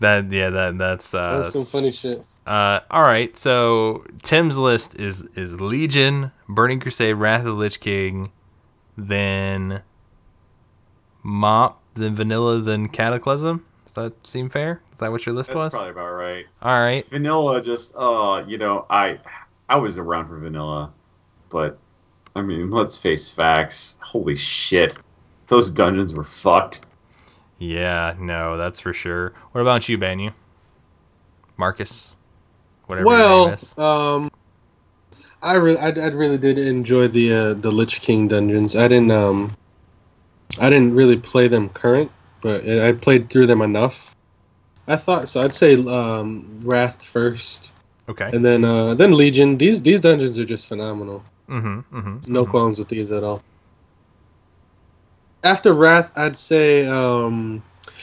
That yeah that that's uh That's some funny shit. uh all right. So Tim's list is is Legion, Burning Crusade, Wrath of the Lich King, then Mop, then Vanilla, then Cataclysm. Does that seem fair? Is that what your list That's was? probably about right. All right. Vanilla just uh you know I I was around for vanilla, but I mean let's face facts. Holy shit, those dungeons were fucked. Yeah, no, that's for sure. What about you, Banyu? Marcus? Whatever your name Well, is. um, I really, I, I really did enjoy the uh, the Lich King dungeons. I didn't, um, I didn't really play them current, but I played through them enough. I thought so. I'd say um, Wrath first, Okay. and then uh, then Legion. These these dungeons are just phenomenal. Mm-hmm. Mm-hmm. No qualms with these at all. After Wrath, I'd say um,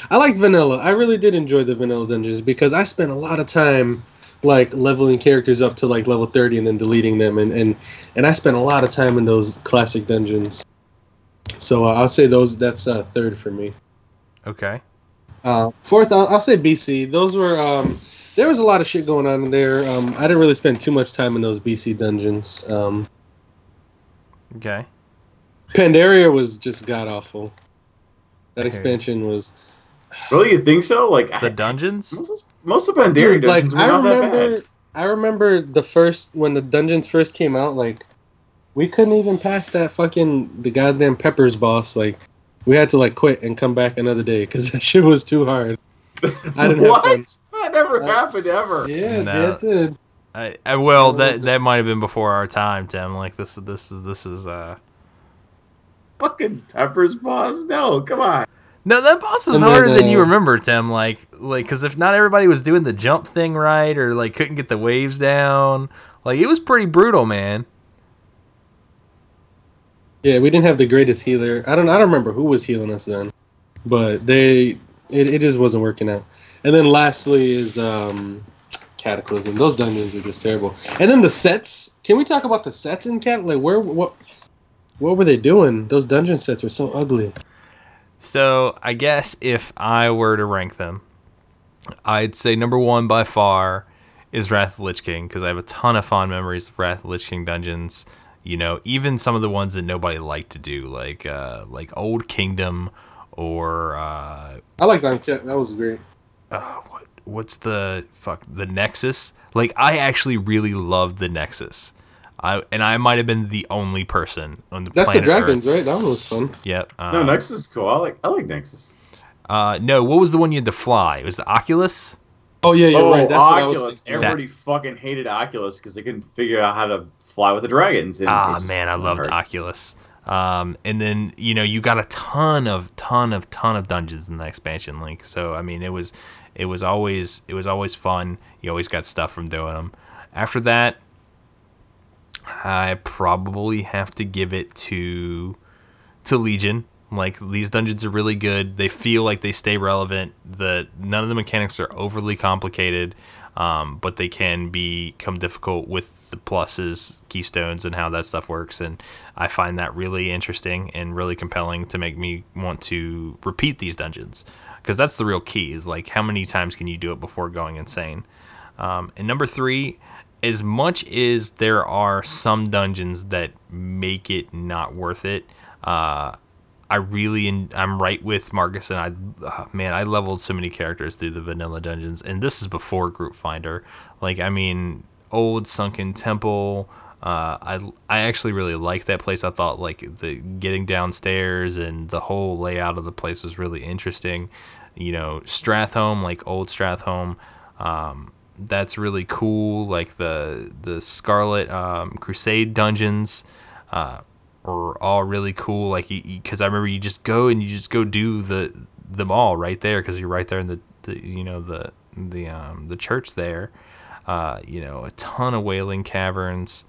I like Vanilla. I really did enjoy the Vanilla dungeons because I spent a lot of time like leveling characters up to like level 30 and then deleting them and and, and I spent a lot of time in those classic dungeons. So uh, I'll say those that's uh, third for me. Okay. Uh, fourth, I'll, I'll say BC. Those were um, there was a lot of shit going on in there. Um, I didn't really spend too much time in those BC dungeons. Um, Okay. Pandaria was just god awful. That I hear you. expansion was. Really, you think so? Like The I, dungeons? most, most of Pandaria Dude, like dungeons were I not that remember, bad. I remember the first when the dungeons first came out. Like, we couldn't even pass that fucking the goddamn peppers boss. Like, we had to like quit and come back another day because that shit was too hard. I didn't have what? fun. That never Uh, happened ever. Yeah, No. yeah, it did. I, I well that that might have been before our time, Tim. Like this this is this is uh Fucking Peppers boss? No, come on. No, that boss is harder than you uh, remember, Tim. Like, like, because if not everybody was doing the jump thing right, or like couldn't get the waves down, like it was pretty brutal, man. Yeah, we didn't have the greatest healer. I don't. I don't remember who was healing us then, but they it, it just wasn't working out. And then lastly is um, Cataclysm. Those dungeons are just terrible. And then the sets. Can we talk about the sets in Cat? Like where what what were they doing? Those dungeon sets are so ugly. So I guess if I were to rank them, I'd say number one by far is Wrath of the Lich King because I have a ton of fond memories of Wrath of the Lich King dungeons. You know, even some of the ones that nobody liked to do, like uh, like Old Kingdom or uh, I like that. That was great. uh, what what's the fuck the Nexus? Like I actually really loved the Nexus. I and I might have been the only person on the planet. That's the dragons, Earth. right? That one was fun. Yep. Uh, No, Nexus is cool. I like I like Nexus. Uh, no, what was the one you had to fly? It was the Oculus. Oh yeah, you're oh, right. That's what I was Oculus. thinking. Everybody fucking hated Oculus because they couldn't figure out how to fly with the dragons. and Ah, man, I loved hurt. Oculus. Um, and then you know you got a ton of ton of ton of dungeons in the expansion link. So I mean, it was it was always it was always fun. You always got stuff from doing them. After that, I probably have to give it to to Legion. Like these dungeons are really good. They feel like they stay relevant. The none of the mechanics are overly complicated, um, but they can become difficult with the pluses, keystones, and how that stuff works. And I find that really interesting and really compelling to make me want to repeat these dungeons because that's the real key. Is like how many times can you do it before going insane? Um, and number three, as much as there are some dungeons that make it not worth it, uh, I really in, I'm right with Marcus and I uh, man I leveled so many characters through the vanilla dungeons and this is before Group Finder. Like I mean old sunken temple uh, I I actually really liked that place. I thought like the getting downstairs and the whole layout of the place was really interesting. You know Stratholme like old Stratholme um, that's really cool like the the Scarlet um, Crusade dungeons uh, are all really cool. Like, because I remember you just go and you just go do the them all right there because you're right there in the, the you know the the um the church there. Uh, you know, a ton of Wailing Caverns,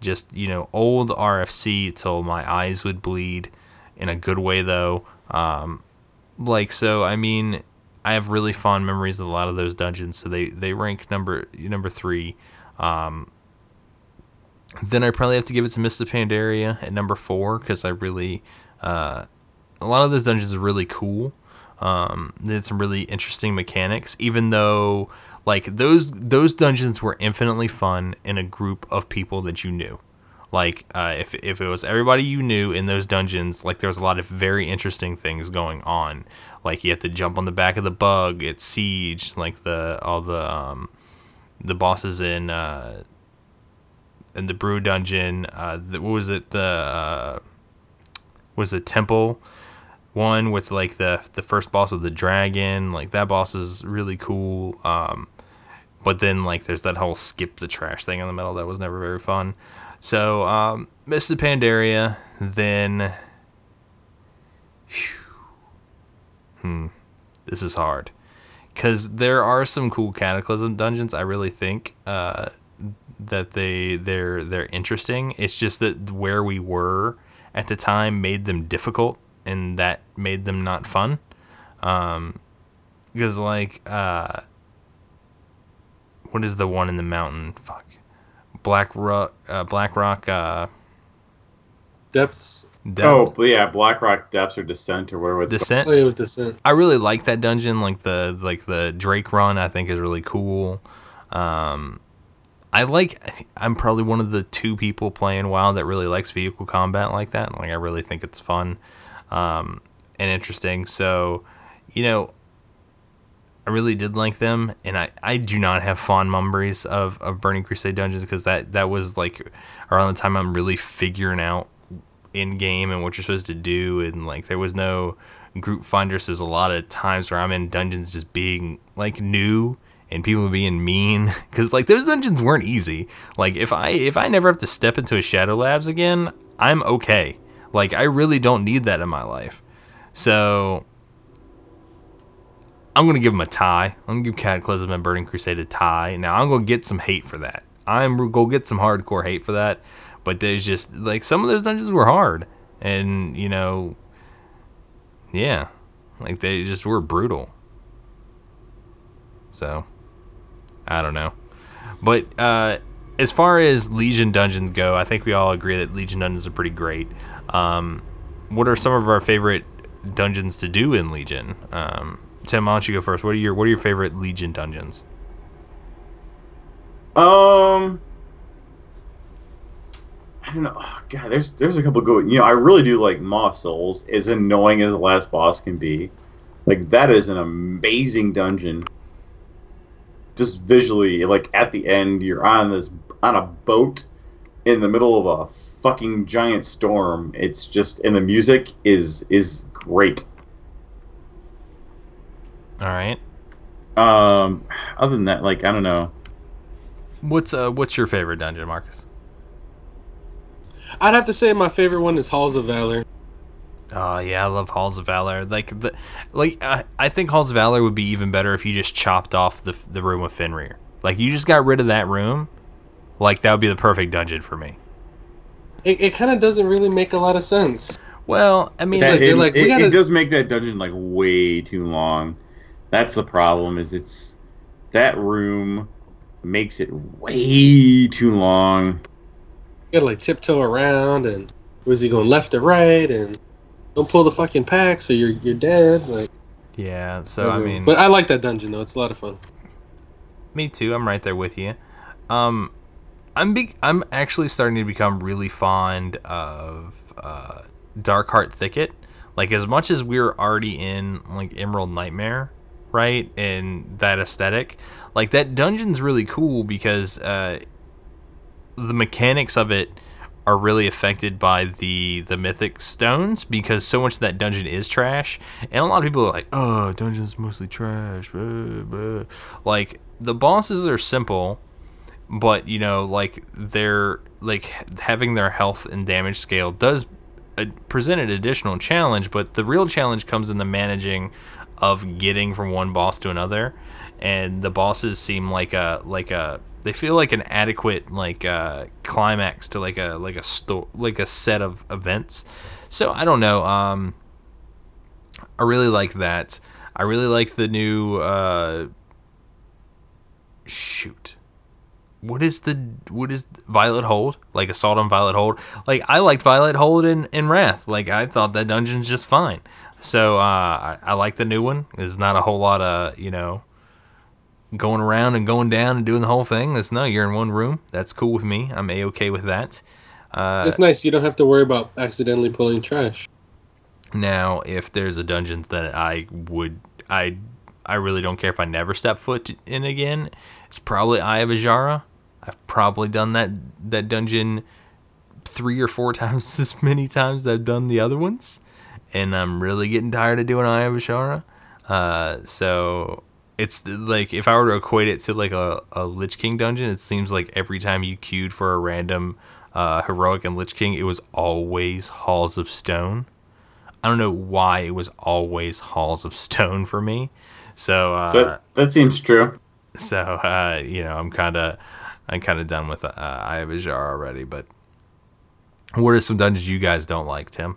just you know old RFC till my eyes would bleed, in a good way though. Um, like so, I mean, I have really fond memories of a lot of those dungeons. So they they rank number number three. Um, then I probably have to give it to of Pandaria at number four because I really, uh, a lot of those dungeons are really cool. Um, they had some really interesting mechanics, even though like those those dungeons were infinitely fun in a group of people that you knew. Like uh, if if it was everybody you knew in those dungeons, like there was a lot of very interesting things going on. Like you have to jump on the back of the bug at Siege, like the all the um, the bosses in. Uh, in the brew dungeon. Uh, the, what was it? The uh, was the temple one with like the the first boss of the dragon. Like that boss is really cool. Um, but then like there's that whole skip the trash thing in the middle that was never very fun. So um, of Pandaria. Then, Phew. Hmm, this is hard because there are some cool Cataclysm dungeons. I really think. Uh, that they they're they're interesting. It's just that where we were at the time made them difficult, and that made them not fun. Um, because like uh, what is the one in the mountain? Fuck, Black Rock. Uh, Black Rock. Uh, Depths. Depth- Oh, but yeah, Blackrock Depths or Descent or whatever it's Descent. Oh, it was Descent. I really like that dungeon. Like the like the Drake run, I think is really cool. Um, I like. I think I'm probably one of the two people playing WoW that really likes vehicle combat like that. Like I really think it's fun, um, and interesting. So, you know, I really did like them, and I, I do not have fond memories of, of Burning Crusade dungeons because that that was like around the time I'm really figuring out in game and what you're supposed to do, and like there was no group finders. There's a lot of times where I'm in dungeons just being like new and people being mean because like those dungeons weren't easy. Like if I if I never have to step into a Shadow Labs again, I'm okay. Like I really don't need that in my life. So I'm gonna give them a tie. I'm gonna give Cataclysm and Burning Crusade a tie. Now I'm gonna get some hate for that. I'm gonna get some hardcore hate for that. But there's just like some of those dungeons were hard, and you know, yeah, like they just were brutal. So I don't know, but uh, as far as Legion dungeons go, I think we all agree that Legion dungeons are pretty great. Um, what are some of our favorite dungeons to do in Legion? Um, Tim, why don't you go first? What are your What are your favorite Legion dungeons? Um, I don't know. Oh, God, there's there's a couple good. You know, I really do like Maw Souls. As annoying as the last boss can be, like that is an amazing dungeon. Just visually, like at the end, you're on this on a boat in the middle of a fucking giant storm. It's just and the music is is great. All right. Um, other than that, like I don't know. What's uh What's your favorite dungeon, Marcus? I'd have to say my favorite one is Halls of Valor. Oh yeah, I love Halls of Valor. Like the, like I, I think Halls of Valor would be even better if you just chopped off the the room of Fenryr. Like you just got rid of that room. Like that would be the perfect dungeon for me. It, it kind of doesn't really make a lot of sense. Well, I mean, That- like- it, like, we it- gotta- it does make that dungeon like way too long. That's the problem. Is it's that room makes it way too long. You gotta like tiptoe around, and was he going left or right, and don't pull the fucking pack, so you're you're dead. Like, yeah. So I mean, but I like that dungeon though; it's a lot of fun. Me too. I'm right there with you. Um, I'm be- I'm actually starting to become really fond of uh, Darkheart Thicket. Like as much as we're already in like Emerald Nightmare, right, and that aesthetic, like that dungeon's really cool because uh, the mechanics of it are really affected by the the mythic stones because so much of that dungeon is trash and a lot of people are like oh dungeon's mostly trash blah, blah." like the bosses are simple but you know like they're like having their health and damage scale does uh, present an additional challenge but the real challenge comes in the managing of getting from one boss to another and the bosses seem like a like a they feel like an adequate like uh climax to like a like a sto- like a set of events so i don't know um i really like that i really like the new uh shoot what is the what is Violet Hold like Assault on Violet Hold? Like I liked Violet Hold in in Wrath. Like I thought that dungeon's just fine. So uh, I, I like the new one. There's not a whole lot of you know going around and going down and doing the whole thing. That's no, you're in one room. That's cool with me. I'm a okay with that. Uh, it's nice; you don't have to worry about accidentally pulling trash. Now, if there's a dungeons that I would, I, I really don't care if I never step foot in again. It's probably Eye of Azshara. I've probably done that that dungeon three or four times as many times as I've done the other ones, and I'm really getting tired of doing Eye of Azshara. Uh, so it's like if I were to equate it to like a, a Lich King dungeon, it seems like every time you queued for a random uh, heroic and Lich King, it was always Halls of Stone. I don't know why it was always Halls of Stone for me. So uh, That that seems true. so uh, you know, I'm kind of I'm kind of done with uh, Eye of Azshara already. But what are some dungeons you guys don't like, Tim?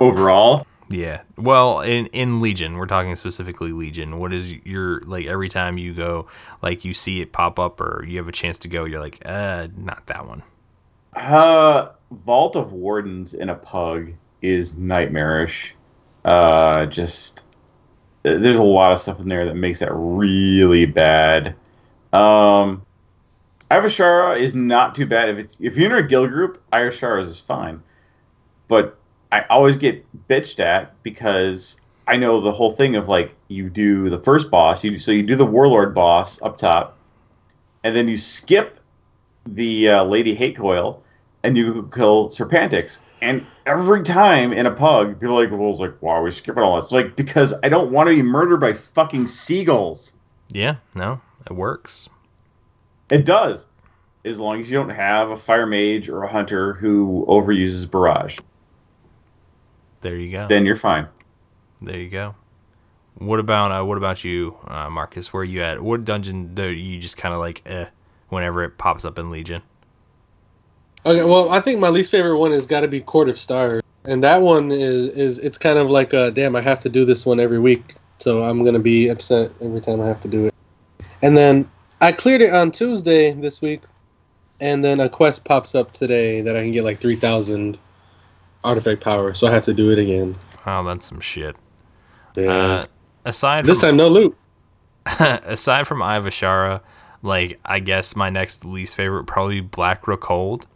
Overall, Yeah. Well, in in Legion, we're talking specifically Legion. What is your like every time you go, like you see it pop up or you have a chance to go, you're like, uh, not that one. uh, Vault of Wardens in a pug is nightmarish. Uh, just there's a lot of stuff in there that makes that really bad. Um, Avashara is not too bad if it's if you're in a guild group. Avashara is fine, but I always get bitched at because I know the whole thing of like you do the first boss, you so you do the warlord boss up top, and then you skip the uh, Lady Hatecoil, and you kill Serpentrix. And every time in a pug, people are like, well, it's like, why are we skipping all this? It's like, because I don't want to be murdered by fucking seagulls. Yeah, no, it works. It does. As long as you don't have a fire mage or a hunter who overuses barrage, There you go. then you're fine. There you go. What about uh, what about you, uh, Marcus? Where are you at? What dungeon do you just kind of like eh whenever it pops up in Legion? Okay, well, I think my least favorite one has got to be Court of Stars, and that one is is it's kind of like a damn. I have to do this one every week, so I'm gonna be upset every time I have to do it. And then I cleared it on Tuesday this week, and then a quest pops up today that I can get like three thousand artifact power, so I have to do it again. Oh, that's some shit. Yeah. Uh, aside this from, time, no loot. aside from Ivashara, like I guess my next least favorite probably be Black Rook Hold,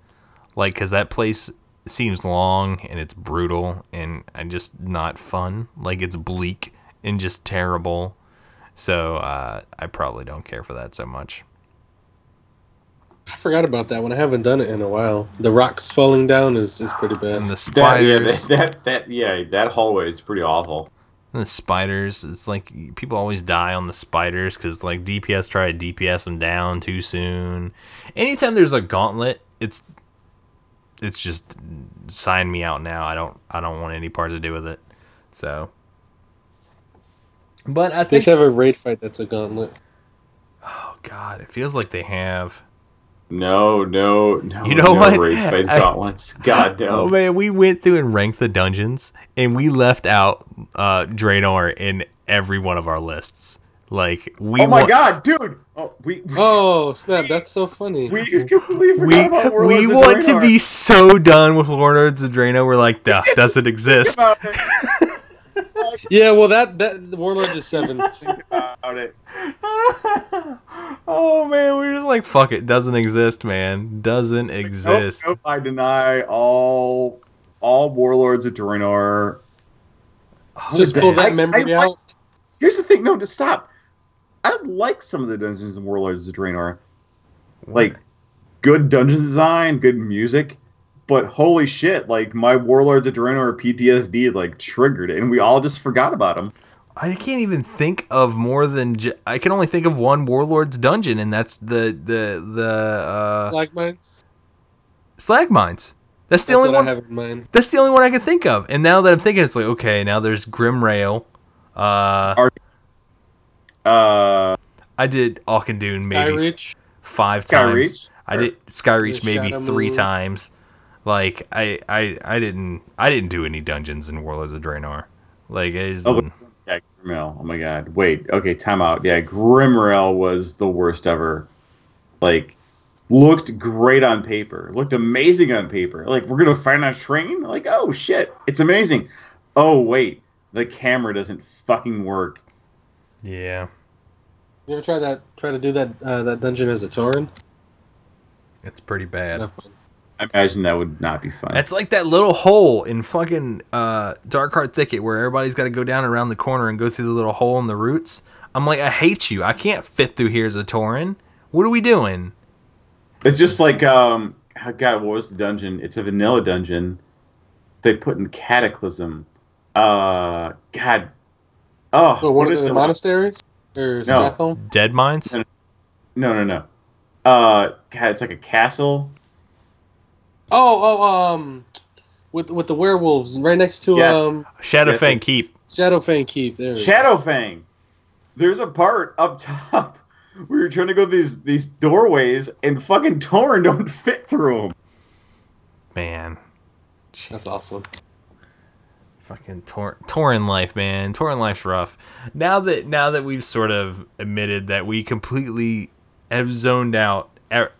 like because that place seems long and it's brutal and and just not fun. Like it's bleak and just terrible. So uh, I probably don't care for that so much. I forgot about that one. I haven't done it in a while. The rocks falling down is, is pretty bad. And the That, yeah, spiders, that, that, that, yeah, that hallway is pretty awful. and the spiders. It's like people always die on the spiders because like DPS try to DPS them down too soon. Anytime there's a gauntlet, it's it's just sign me out now. I don't I don't want any part to do with it. So, but I They think should have a raid fight that's a gauntlet. oh god, it feels like they have. No, no, no. You know no what? Raid fight I- gauntlets. God damn. Oh man, we went through and ranked the dungeons, and we left out uh, Draenor in every one of our lists. Like we oh my want, god, dude! Oh, we we, Oh snap! That's so funny. we completely forgot we, about Warlords we of want to be so done with Lords of Draenor. We're like, duh, doesn't exist. Think about it. Yeah, well, that that the Warlords is seven. Think about it. oh man, we're just like, fuck it, doesn't exist, man, doesn't exist. nope, I deny all all warlords of Draenor. Just pull that memory I like- out. Here's the thing. No, to stop. I like some of the dungeons in Warlords of Draenor. Like good dungeon design, good music, but holy shit! Like my Warlords of Draenor PTSD like triggered, it, and we all just forgot about them. I can't even think of more than j- I can only think of one Warlord's dungeon, and that's the the the uh, Black mines. slag mines. That's the That's only what one. I have in mind. That's the only one I can think of. And now that I'm thinking, it's like okay, now there's Grimrail. Uh, Uh, I did Auchindoun maybe Skyreach. five times. Skyreach. I did Skyreach The maybe Shadow three Moon. times. Like I, I, I didn't, I didn't do any dungeons in Warlords of Draenor. Like it is, Oh, the- yeah, Grimrail. Oh my god. Wait. Okay. Time out. Yeah, Grimrail was the worst ever. Like, looked great on paper. Looked amazing on paper. Like, we're gonna find a train. Like, oh shit, it's amazing. Oh wait, the camera doesn't fucking work. yeah, You ever try that? Try to do that uh, that dungeon as a Tauren? it's pretty bad. Not fun. I imagine that would not be fun. It's like that little hole in fucking uh, Darkheart Thicket where everybody's got to go down around the corner and go through the little hole in the roots. I'm like, I hate you. I can't fit through here as a Tauren. What are we doing? It's just like um, God, what was the dungeon? It's a vanilla dungeon. They put in Cataclysm. Uh, God. Oh, one what of is the the monasteries or Stratholme? Dead mines? No, no, no. Uh, God, it's like a castle. Oh, oh, um, with with the werewolves right next to Yes. um Shadowfang Yes, Keep. Shadowfang Keep. There. we go. Shadowfang. There's a part up top where you're trying to go these these doorways, and fucking Tauren don't fit through them. Man. That's awesome. Fucking Tor- Tauren life, man. Tauren life's rough. Now that now that we've sort of admitted that we completely have zoned out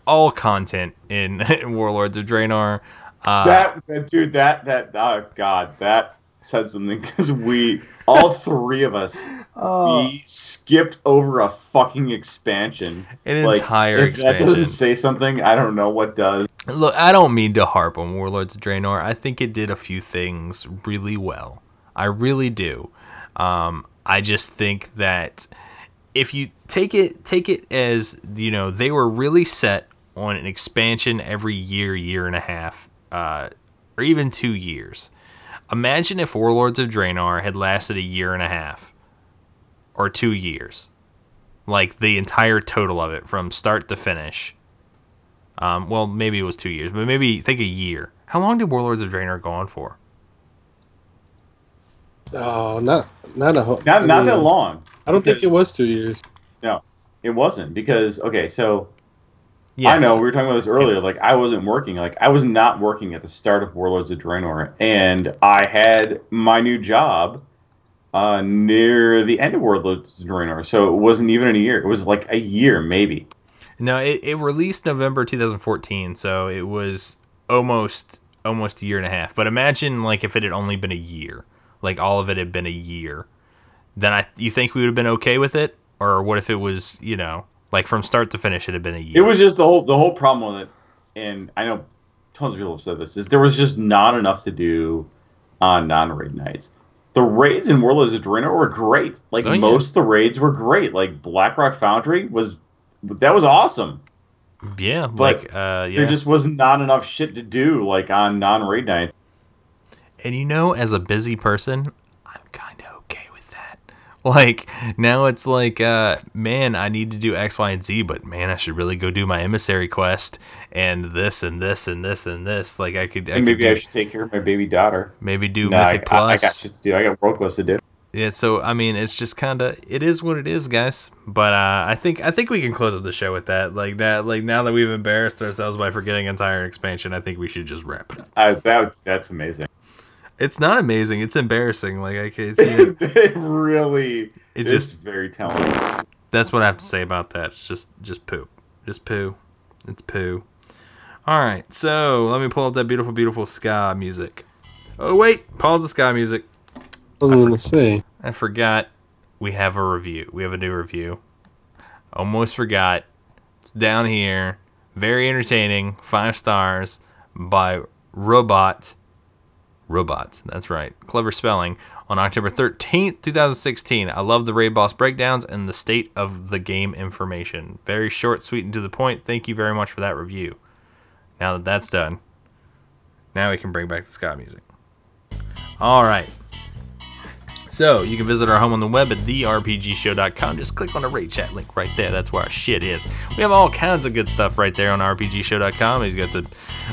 all content in, Warlords of Draenor, uh, that, that dude, that that oh god, that said something because we all three of us we skipped over a fucking expansion. an Like, entire if that doesn't say something, I don't know what does. Look, I don't mean to harp on Warlords of Draenor. I think it did a few things really well. I really do. Um, I just think that if you take it take it as you know they were really set on an expansion every year, year and a half, uh, or even two years. Imagine if Warlords of Draenor had lasted a year and a half or two years, like the entire total of it from start to finish. Um, well, maybe it was two years, but maybe think a year. How long did Warlords of Draenor go on for? Oh, not not a whole. Not I not mean, that long. I don't think it was two years. No, it wasn't because okay, so Yes. I know we were talking about this earlier. Like I wasn't working. Like I was not working at the start of Warlords of Draenor, and I had my new job uh, near the end of Warlords of Draenor. So it wasn't even in a year. It was like a year, maybe. No, it, it released November 2014, so it was almost almost a year and a half. But imagine like if it had only been a year, like all of it had been a year, then I you think we would have been okay with it, or what if it was you know like from start to finish it had been a year? It was just the whole the whole problem with it, and I know tons of people have said this is there was just not enough to do on non-raid nights. The raids in Warlords of Draenor were great. Like Oh, yeah. most of the raids were great. Like Blackrock Foundry was that was awesome. yeah, but like uh, yeah. There just was not enough shit to do like on non-raid nights. And you know, as a busy person, I'm kind of okay with that. Like now, it's like, uh, man, I need to do X, Y, and Z, but man, I should really go do my emissary quest and this and this and this and this. Like I could, I And could maybe I should take care of my baby daughter. maybe do Nah, I, I, I got shit to do. I got world quests to do. Yeah, so I mean, it's just kind of it is what it is, guys. But uh, I think I think we can close up the show with that. Like that, like now that we've embarrassed ourselves by forgetting entire expansion, I think we should just wrap it up. I, that that's amazing. It's not amazing; it's embarrassing. Like I can, you- it really It it's just- just very telling. that's what I have to say about that. It's just just poo, just poo. It's poo. All right, so let me pull up that beautiful, beautiful sky music. Oh wait, pause the sky music. I was gonna say. I forgot we have a review. We have a new review. Almost forgot. It's down here. Very entertaining. Five stars by Robot. Robot. That's right. Clever spelling. On October 13th, 2016. I love the raid boss breakdowns and the state of the game information. Very short, sweet, and to the point. Thank you very much for that review. Now that that's done, now we can bring back the Scott music. All right. So you can visit our home on the web at therpgshow.com. Just click on the raid chat link right there. That's where our shit is. We have all kinds of good stuff right there on rpgshow.com. He's got the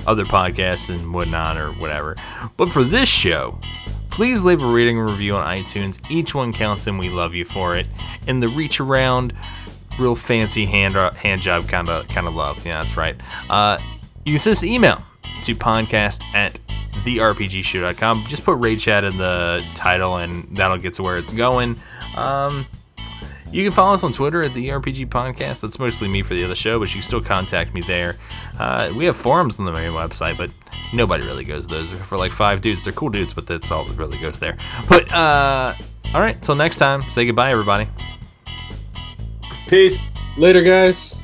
other podcasts and whatnot or whatever. But for this show, please leave a rating and review on iTunes. Each one counts and we love you for it. And the reach around, real fancy hand hand job kind of kind of love. Yeah, that's right. Uh, you can send us an email to podcast at therpgshow.com. Just put raid chat in the title and that'll get to where it's going. Um, you can follow us on Twitter at the RPG Podcast. That's mostly me for the other show, but you can still contact me there. Uh, we have forums on the main website, but nobody really goes to those for like five dudes. They're cool dudes, but that's all that really goes there. But uh, all right, till next time, say goodbye, everybody. Peace. Later, guys.